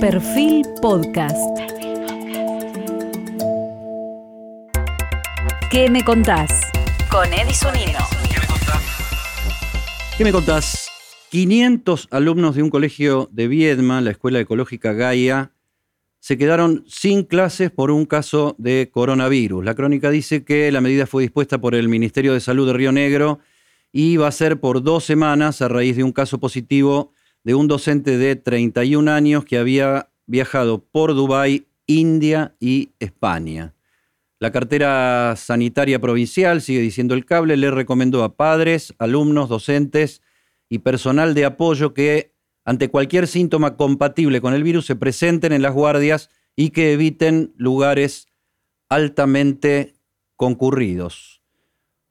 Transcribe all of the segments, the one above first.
Perfil Podcast. ¿Qué me contás? Con Edison Nino. ¿Qué me contás? 500 alumnos de un colegio de Viedma, la Escuela Ecológica Gaia, se quedaron sin clases por un caso de coronavirus. La crónica dice que la medida fue dispuesta por el Ministerio de Salud de Río Negro y va a ser por dos semanas a raíz de un caso positivo de un docente de 31 años que había viajado por Dubái, India y España. La cartera sanitaria provincial, sigue diciendo el cable, le recomendó a padres, alumnos, docentes y personal de apoyo que ante cualquier síntoma compatible con el virus se presenten en las guardias y que eviten lugares altamente concurridos.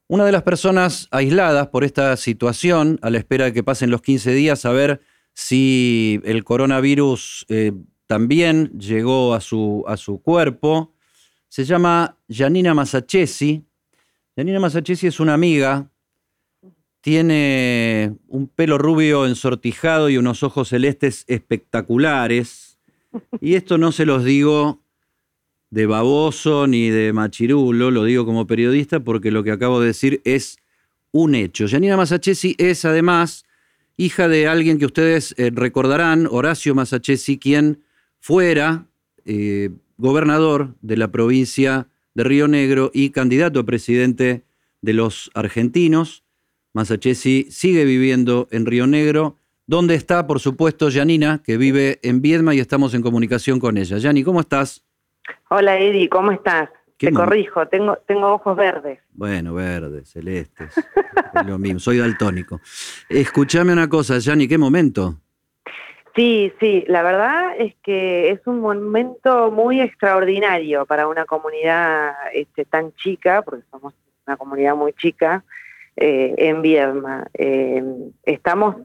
Una de las personas aisladas por esta situación, a la espera de que pasen los 15 días, a ver si el coronavirus eh, también llegó a su, a su cuerpo. Se llama Janina Masachesi. Janina Masachesi es una amiga, tiene un pelo rubio ensortijado y unos ojos celestes espectaculares. Y esto no se los digo de baboso ni de machirulo, lo digo como periodista porque lo que acabo de decir es un hecho. Janina Masachesi es además hija de alguien que ustedes eh, recordarán, Horacio Masachesi, quien fuera eh, gobernador de la provincia de Río Negro y candidato a presidente de los argentinos. Masachesi sigue viviendo en Río Negro, donde está, por supuesto, Janina, que vive en Viedma y estamos en comunicación con ella. Yani, ¿cómo estás? Hola, Edi, ¿cómo estás? Te corrijo, tengo, tengo ojos verdes. Bueno, verdes, celestes. es lo mismo, soy daltónico. Escúchame una cosa, Yanni, ¿qué momento? Sí, sí, la verdad es que es un momento muy extraordinario para una comunidad este, tan chica, porque somos una comunidad muy chica, eh, en Viedma. Eh, estamos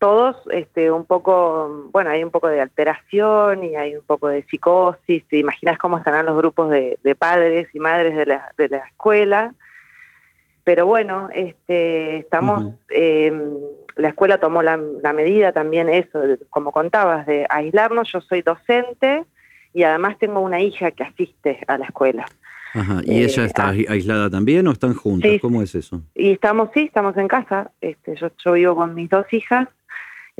todos este, un poco, bueno, hay un poco de alteración y hay un poco de psicosis, te imaginas cómo estarán los grupos de, padres y madres de la, de la, escuela, pero bueno, este, estamos, em, la escuela tomó la, medida también eso, como contabas, de aislarnos, yo soy docente y además tengo una hija que asiste a la escuela. Ajá. ¿Y ella eh, está ah. aislada también o están juntas? ¿Cómo es eso? Y estamos, sí, estamos en casa. Este, yo, yo vivo con mis dos hijas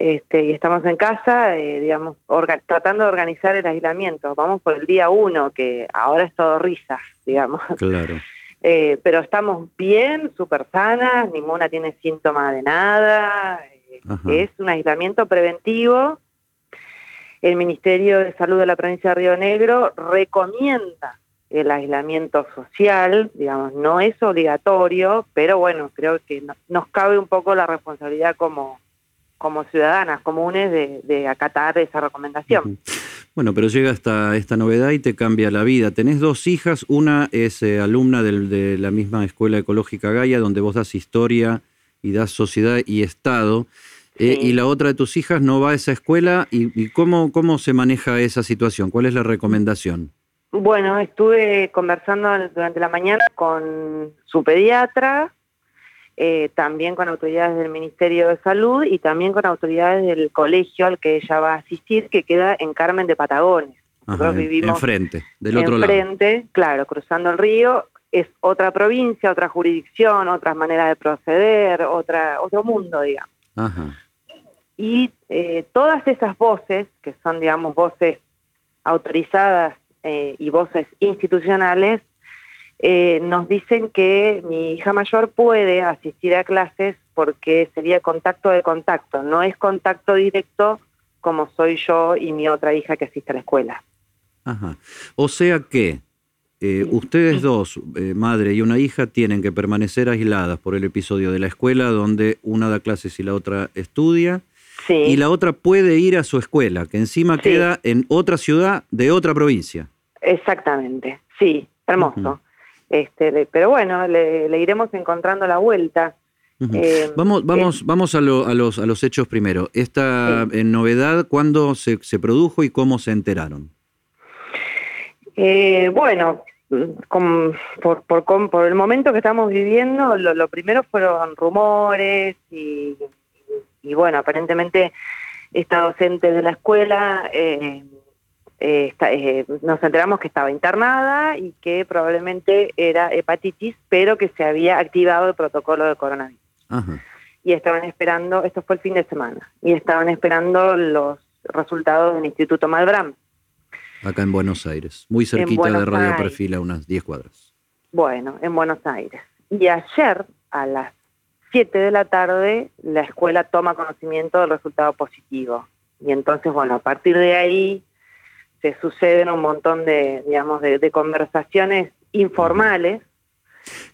este, y estamos en casa, eh, digamos, tratando de organizar el aislamiento. Vamos por el día uno, que ahora es todo risas, digamos. Claro. Eh, pero estamos bien, súper sanas, ninguna tiene síntoma de nada. Eh, es un aislamiento preventivo. El Ministerio de Salud de la provincia de Río Negro recomienda el aislamiento social, digamos, no es obligatorio, pero bueno, creo que nos cabe un poco la responsabilidad como como ciudadanas comunes de, acatar esa recomendación. Bueno, pero llega hasta esta novedad y te cambia la vida. Tenés dos hijas, una es eh, alumna de la misma Escuela Ecológica Gaia, donde vos das historia y das sociedad y Estado, eh, y la otra de tus hijas no va a esa escuela. ¿Y, cómo, cómo se maneja esa situación? ¿Cuál es la recomendación? Bueno, estuve conversando durante la mañana con su pediatra, eh, también con autoridades del Ministerio de Salud y también con autoridades del colegio al que ella va a asistir, que queda en Carmen de Patagones. Nosotros vivimos enfrente, del otro enfrente, claro, cruzando el río, es otra provincia, otra jurisdicción, otras maneras de proceder, otra, otro mundo, digamos. Y eh, todas esas voces, que son, digamos, voces autorizadas eh, y voces institucionales, eh, nos dicen que mi hija mayor puede asistir a clases porque sería contacto de contacto, no es contacto directo como soy yo y mi otra hija que asiste a la escuela. Ajá. O sea que eh, ustedes dos, eh, madre y una hija, tienen que permanecer aisladas por el episodio de la escuela donde una da clases y la otra estudia. Y la otra puede ir a su escuela, que encima queda en otra ciudad de otra provincia. Exactamente, sí, hermoso. Este, pero bueno, le, iremos encontrando la vuelta. Eh, vamos, vamos, vamos a, los, a los hechos primero. Esta eh, novedad, ¿cuándo se, produjo y cómo se enteraron? Eh, bueno, por, por, el momento que estamos viviendo, lo, primero fueron rumores y, bueno, aparentemente esta docente de la escuela eh, está- eh, nos enteramos que estaba internada y que probablemente era hepatitis, pero que se había activado el protocolo de coronavirus. Ajá. Y estaban esperando, esto fue el fin de semana, y estaban esperando los resultados del Instituto Malbrán. Acá en Buenos Aires, muy cerquita de Radio Aires. Perfil, a unas 10 cuadras. Bueno, en Buenos Aires. Y ayer, a las 7 de la tarde, la escuela toma conocimiento del resultado positivo. Y entonces, bueno, a partir de ahí se suceden un montón de, digamos, de, de conversaciones informales.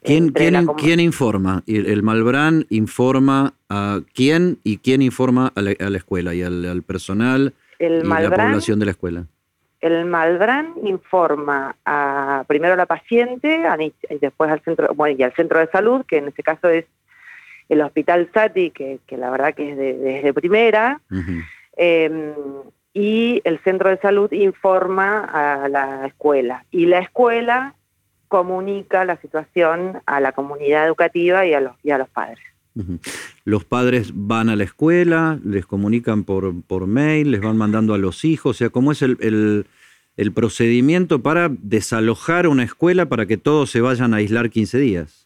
¿Quién, quién, la quién informa? El, Malbrán informa a quién y quién informa a la, a la escuela y al, al personal el y la Malbrán, población de la escuela. el Malbrán informa a, primero a la paciente a y después al centro, bueno, y al centro de salud, que en este caso es el Hospital Sati, que, que la verdad que es de, desde primera. Eh, y el centro de salud informa a la escuela y la escuela comunica la situación a la comunidad educativa y a los, y a los padres. Los padres van a la escuela, les comunican por, por mail, les van mandando a los hijos, o sea, ¿cómo es el, el- el procedimiento para desalojar una escuela para que todos se vayan a aislar 15 días?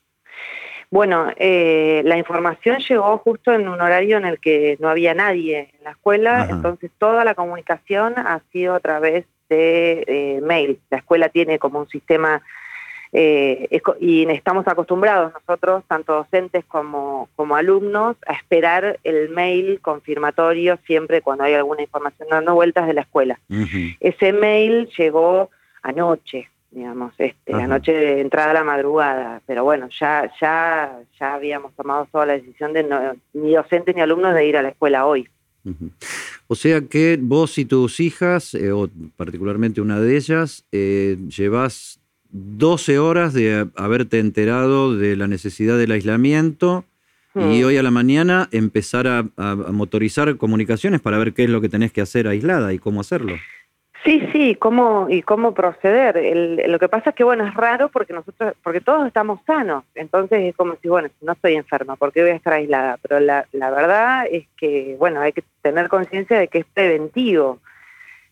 Bueno, eh, la información llegó justo en un horario en el que no había nadie en la escuela, Ajá. entonces toda la comunicación ha sido a través de eh, mail. La escuela tiene como un sistema eh, es y estamos acostumbrados nosotros, tanto docentes como, como alumnos, a esperar el mail confirmatorio siempre cuando hay alguna información dando vueltas de la escuela. Ese mail llegó anoche, digamos, este, Ajá. anoche de entrada a la madrugada, pero bueno, ya, ya, ya habíamos tomado toda la decisión de no, ni docentes ni alumnos de ir a la escuela hoy. O sea que vos y tus hijas, eh, o particularmente una de ellas, eh, llevas 12 horas de haberte enterado de la necesidad del aislamiento y Mm. hoy a la mañana empezar a- a motorizar comunicaciones para ver qué es lo que tenés que hacer aislada y cómo hacerlo. Sí, sí, cómo y cómo proceder. El- lo que pasa es que bueno es raro porque nosotros, porque todos estamos sanos, entonces es como si bueno no estoy enferma, ¿por qué voy a estar aislada? Pero la, la verdad es que bueno hay que tener conciencia de que es preventivo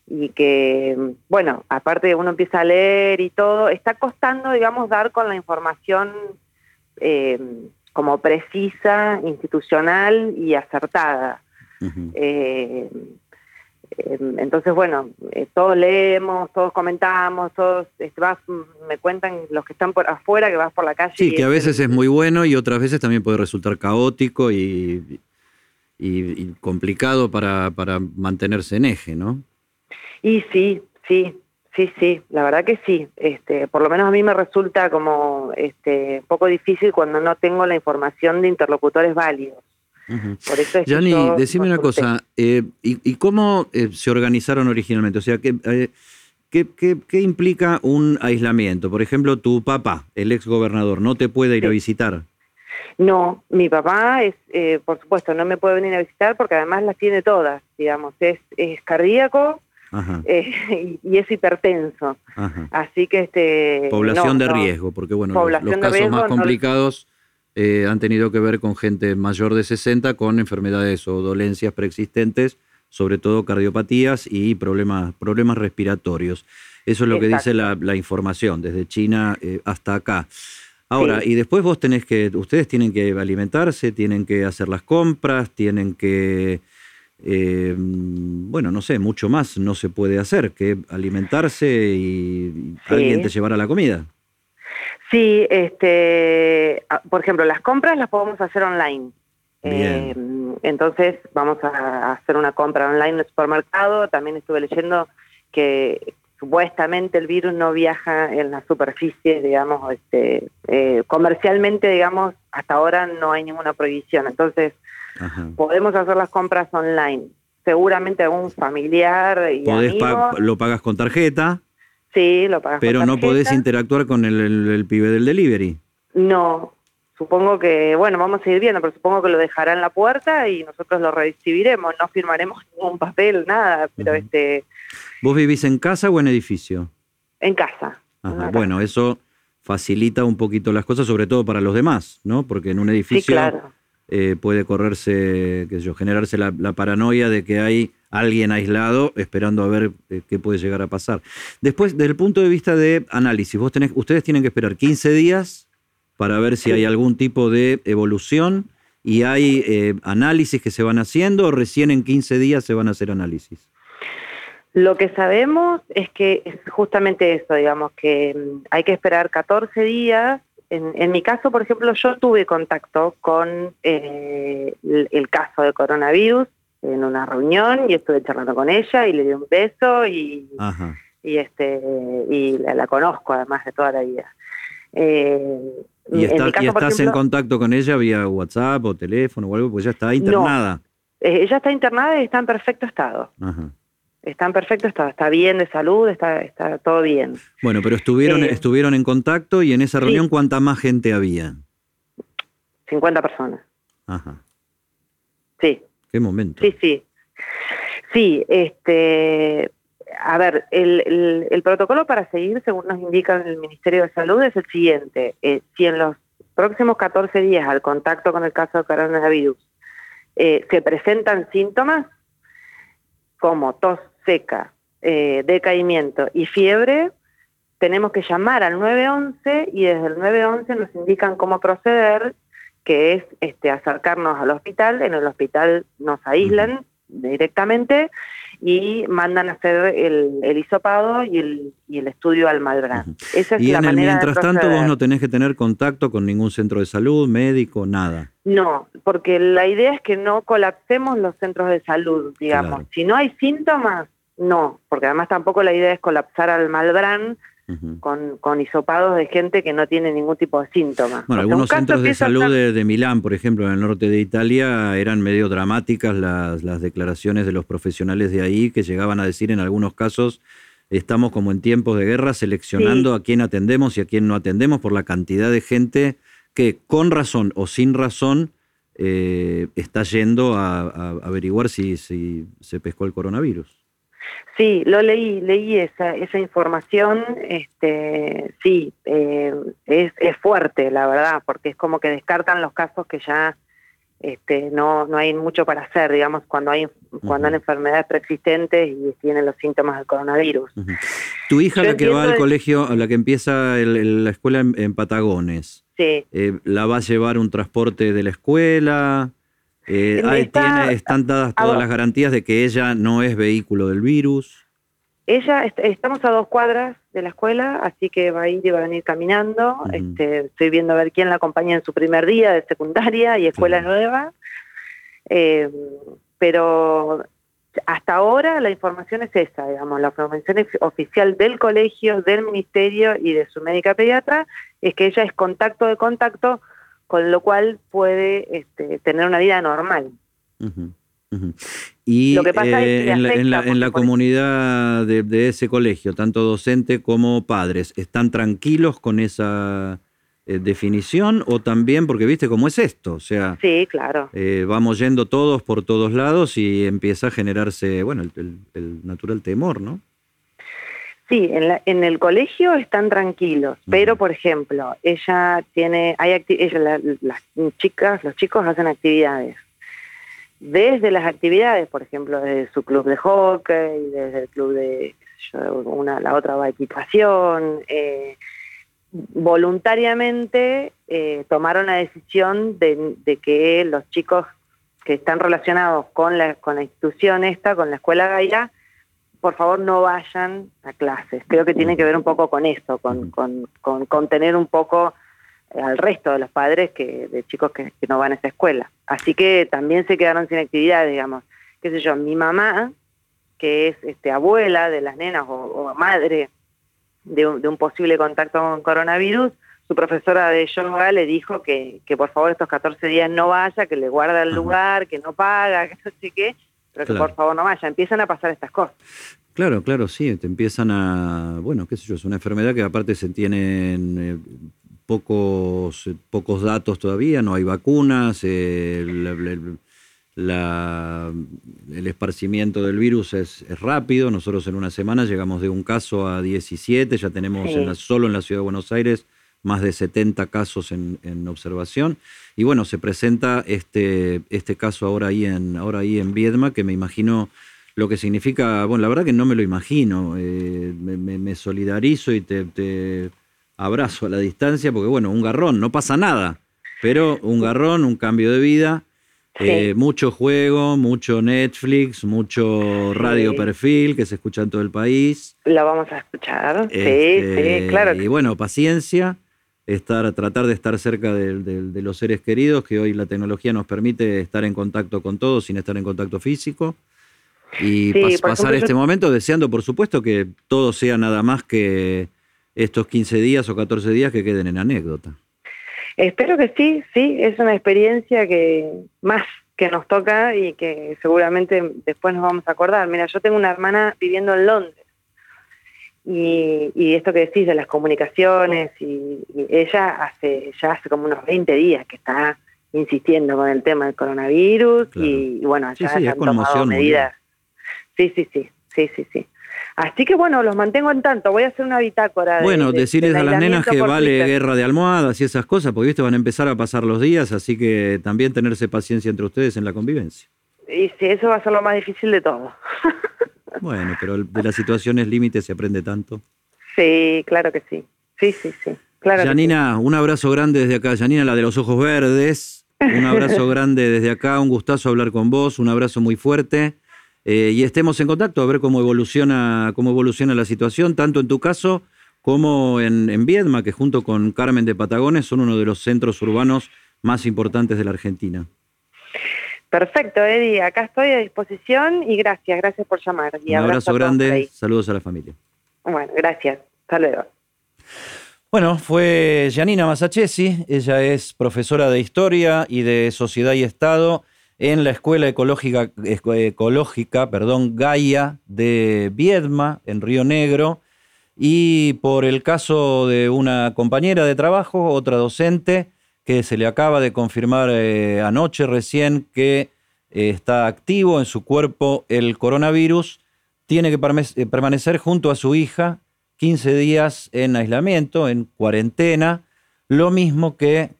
y que bueno aparte uno empieza a leer y todo está costando digamos dar con la información eh, como precisa, institucional y acertada. Eh, eh, entonces, bueno, eh, todos leemos, todos comentamos, todos este, vas, me cuentan los que están por afuera que vas por la calle. Sí, y que a es veces es muy bueno y otras veces también puede resultar caótico y, y- y complicado para, para mantenerse en eje, ¿no? Y sí, sí, sí, sí, la verdad que sí. Este, por lo menos a mí me resulta como este, un poco difícil cuando no tengo la información de interlocutores válidos. Ujú. Por eso es que Yanni, yo decime una cosa, eh, ¿y, y cómo eh, se organizaron originalmente? O sea, ¿qué, eh, qué, qué- qué implica un aislamiento? Por ejemplo, tu papá, el ex gobernador, no te puede ir a visitar. No, mi papá es, eh, por supuesto, no me puede venir a visitar porque además las tiene todas, digamos, es, es cardíaco Ajá, eh, y, es hipertenso. ajá. Así que este Población no, de no. riesgo, porque bueno, los- Población los, de casos más complicados eh, han tenido que ver con gente mayor de 60 con enfermedades o dolencias preexistentes, sobre todo cardiopatías y problemas, problemas respiratorios. Eso es lo que dice la, la información, desde China eh, hasta acá. Ahora, Sí. y después vos tenés que, ustedes tienen que alimentarse, tienen que hacer las compras, tienen que, eh, bueno, no sé, mucho más no se puede hacer que alimentarse y, y Sí. alguien te llevará la comida. Sí, este, ah, por ejemplo, las compras las podemos hacer online. Eh, entonces vamos a hacer una compra online en el supermercado. También estuve leyendo que supuestamente el virus no viaja en las superficies, digamos, este, eh, comercialmente, digamos, hasta ahora no hay ninguna prohibición. Entonces Ajá. podemos hacer las compras online. Seguramente algún familiar y Podés amigo, pa- lo pagas con tarjeta, sí, lo pagas con pero no podés interactuar con el, el- el pibe del delivery. No, supongo que, bueno, vamos a ir viendo, pero supongo que lo dejará en la puerta y nosotros lo recibiremos, no firmaremos ningún papel, nada, pero este, ¿Vos vivís en casa o en edificio? en casa. Ajá, Bueno, eso facilita un poquito las cosas, sobre todo para los demás, ¿no? Porque en un casa. Sí, edificio claro. Eh, puede correrse, qué sé yo, generarse la, paranoia de que hay alguien aislado esperando a ver eh, qué puede llegar a pasar. Después, desde el punto de vista de análisis, vos tenés, ustedes tienen que esperar 15 días para ver si hay algún tipo de evolución y hay eh, análisis que se van haciendo o recién en 15 días se van a hacer análisis. Lo que sabemos es que es justamente eso, digamos, que mm, hay que esperar 14 días. En, mi caso, por ejemplo, yo tuve contacto con eh, el, caso de coronavirus en una reunión y estuve charlando con ella y le di un beso y, y este y la, conozco además de toda la vida. Eh, ¿Y, estás en contacto con ella vía WhatsApp o teléfono o algo? Pues ya está internada. No, eh, ella está internada y está en perfecto estado. Ajá está en perfecto estado, está bien de salud, está, está todo bien. Bueno, pero estuvieron, eh, estuvieron en contacto y en esa reunión, ¿cuánta más gente había? 50 personas. Ajá. Sí. ¿Qué momento? Sí, sí. Sí, este, a ver, el, el, protocolo para seguir, según nos indica el Ministerio de Salud, es el siguiente. Eh, si en los próximos 14 días al contacto con el caso de coronavirus eh, se presentan síntomas como tos seca, eh, decaimiento y fiebre, tenemos que llamar al 911 y desde el 911 nos indican cómo proceder, que es este, acercarnos al hospital. En el hospital nos aíslan directamente y mandan a hacer el, el hisopado y el, y el, estudio al Malbrán. Esa es y en el mientras tanto vos no tenés que tener contacto con ningún centro de salud, médico, nada. No, porque la idea es que no colapsemos los centros de salud, digamos. Si no hay síntomas, no, porque además tampoco la idea es colapsar al Malbrán con, con hisopados de gente que no tiene ningún tipo de síntomas. Bueno, algunos centros de salud de, Milán, por ejemplo, en el norte de Italia, eran medio dramáticas las, las declaraciones de los profesionales de ahí que llegaban a decir en algunos casos estamos como en tiempos de guerra seleccionando a quién atendemos y a quién no atendemos por la cantidad de gente que con razón o sin razón eh, está yendo a, averiguar si, si se pescó el coronavirus. Sí, lo leí, leí esa, esa información, este, sí, eh, es, es fuerte, la verdad, porque es como que descartan los casos que ya este, no, no hay mucho para hacer, digamos, cuando hay, cuando hay enfermedades preexistentes y tienen los síntomas del coronavirus. Tu hija, la que va al colegio, a la que empieza la escuela en, Patagones, sí. Eh, ¿la va a llevar un transporte de la escuela? Eh, ¿Están dadas todas las garantías de que ella no es vehículo del virus? Ella, estamos a dos cuadras de la escuela, así que va a ir y va a venir caminando. este, estoy viendo a ver quién la acompaña en su primer día de secundaria y escuela nueva. Eh, pero hasta ahora la información es esa, digamos, la información oficial del colegio, del ministerio y de su médica pediatra es que ella es contacto de contacto con lo cual puede este, tener una vida normal. Y eh, en, la, comunidad de, ese colegio, tanto docente como padres, ¿están tranquilos con esa eh, definición o también, porque viste cómo es esto? O sea, sí, claro. Eh, vamos yendo todos por todos lados y empieza a generarse, bueno, el natural temor, ¿no? Sí, en, el colegio están tranquilos, pero por ejemplo, ella tiene, hay ella, las chicas, los chicos hacen actividades. Desde las actividades, por ejemplo, desde su club de hockey, desde el club de una, la otra va a equitación, eh, voluntariamente eh, tomaron la decisión de, de, que los chicos que están relacionados con la, con la institución esta, con la escuela Gaia, por favor no vayan a clases. Creo que tiene que ver un poco con eso, con, con, con contener un poco eh, al resto de los padres que de chicos que, no van a esa escuela. Así que también se quedaron sin actividad, digamos. Qué sé yo, mi mamá, que es este, abuela de las nenas o, madre de un, de un, posible contacto con coronavirus, su profesora de yoga le dijo que, que por favor estos 14 días no vaya, que le guarda el lugar, que no paga, que no sé qué, pero que por favor no vaya, empiezan a pasar estas cosas. Claro, claro, sí, te empiezan a, bueno, qué sé yo, es una enfermedad que aparte se tienen eh, pocos, eh, pocos datos todavía, no hay vacunas, eh, el, esparcimiento del virus es, rápido, nosotros en una semana llegamos de un caso a 17, ya tenemos solo en la ciudad de Buenos Aires más de 70 casos en, en, observación. Y bueno, se presenta este, este caso ahora ahí, en, ahora ahí en Viedma, que me imagino lo que significa, bueno, la verdad que no me lo imagino, eh, me, solidarizo y te, abrazo a la distancia, porque bueno, un garrón, no pasa nada, pero un garrón, un cambio de vida, eh, mucho juego, mucho Netflix, mucho radio perfil que se escucha en todo el país. Lo vamos a escuchar, sí, sí, este, claro. Y bueno, paciencia estar, tratar de estar cerca de, los seres queridos, que hoy la tecnología nos permite estar en contacto con todos sin estar en contacto físico. Y pasar este momento deseando, por supuesto, que todo sea nada más que estos 15 días o 14 días que queden en anécdota. Espero que sí, sí, es una experiencia que más que nos toca y que seguramente después nos vamos a acordar. Mira, yo tengo una hermana viviendo en Londres y, esto que decís de las comunicaciones, y, ella hace ya hace como unos 20 días que está insistiendo con el tema del coronavirus y, bueno, ya han tomado medidas. Sí, sí, sí, sí, sí, sí. Así que bueno, los mantengo en tanto. Voy a hacer una bitácora. Bueno, decirles a las nenas que vale guerra de almohadas y esas cosas, porque viste, van a empezar a pasar los días, así que también tenerse paciencia entre ustedes en la convivencia. Y sí, eso va a ser lo más difícil de todo. Bueno, pero de las situaciones límites se aprende tanto. Sí, claro que sí. Sí, sí, sí. Claro Janina, un abrazo grande desde acá. Janina, la de los ojos verdes. Un abrazo grande desde acá. Un gustazo hablar con vos. Un abrazo muy fuerte. Eh, y estemos en contacto a ver cómo evoluciona, cómo evoluciona la situación, tanto en tu caso como en, en Viedma, que junto con Carmen de Patagones son uno de los centros urbanos más importantes de la Argentina. Perfecto, Eddie, acá estoy a disposición y gracias, gracias por llamar. Un abrazo grande, saludos a la familia. Bueno, gracias, hasta luego. Bueno, fue Janina Masachesi, ella es profesora de Historia y de Sociedad y Estado en la Escuela Ecológica, Ecológica perdón, Gaia de Viedma, en Río Negro, y por el caso de una compañera de trabajo, otra docente, que se le acaba de confirmar eh, anoche recién que eh, está activo en su cuerpo el coronavirus, tiene que eh, permanecer junto a su hija 15 días en aislamiento, en cuarentena, lo mismo que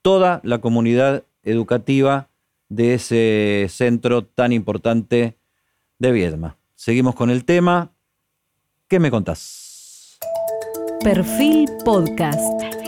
toda la comunidad educativa de ese centro tan importante de Viedma. Seguimos con el tema. ¿Qué me contás? Perfil Podcast.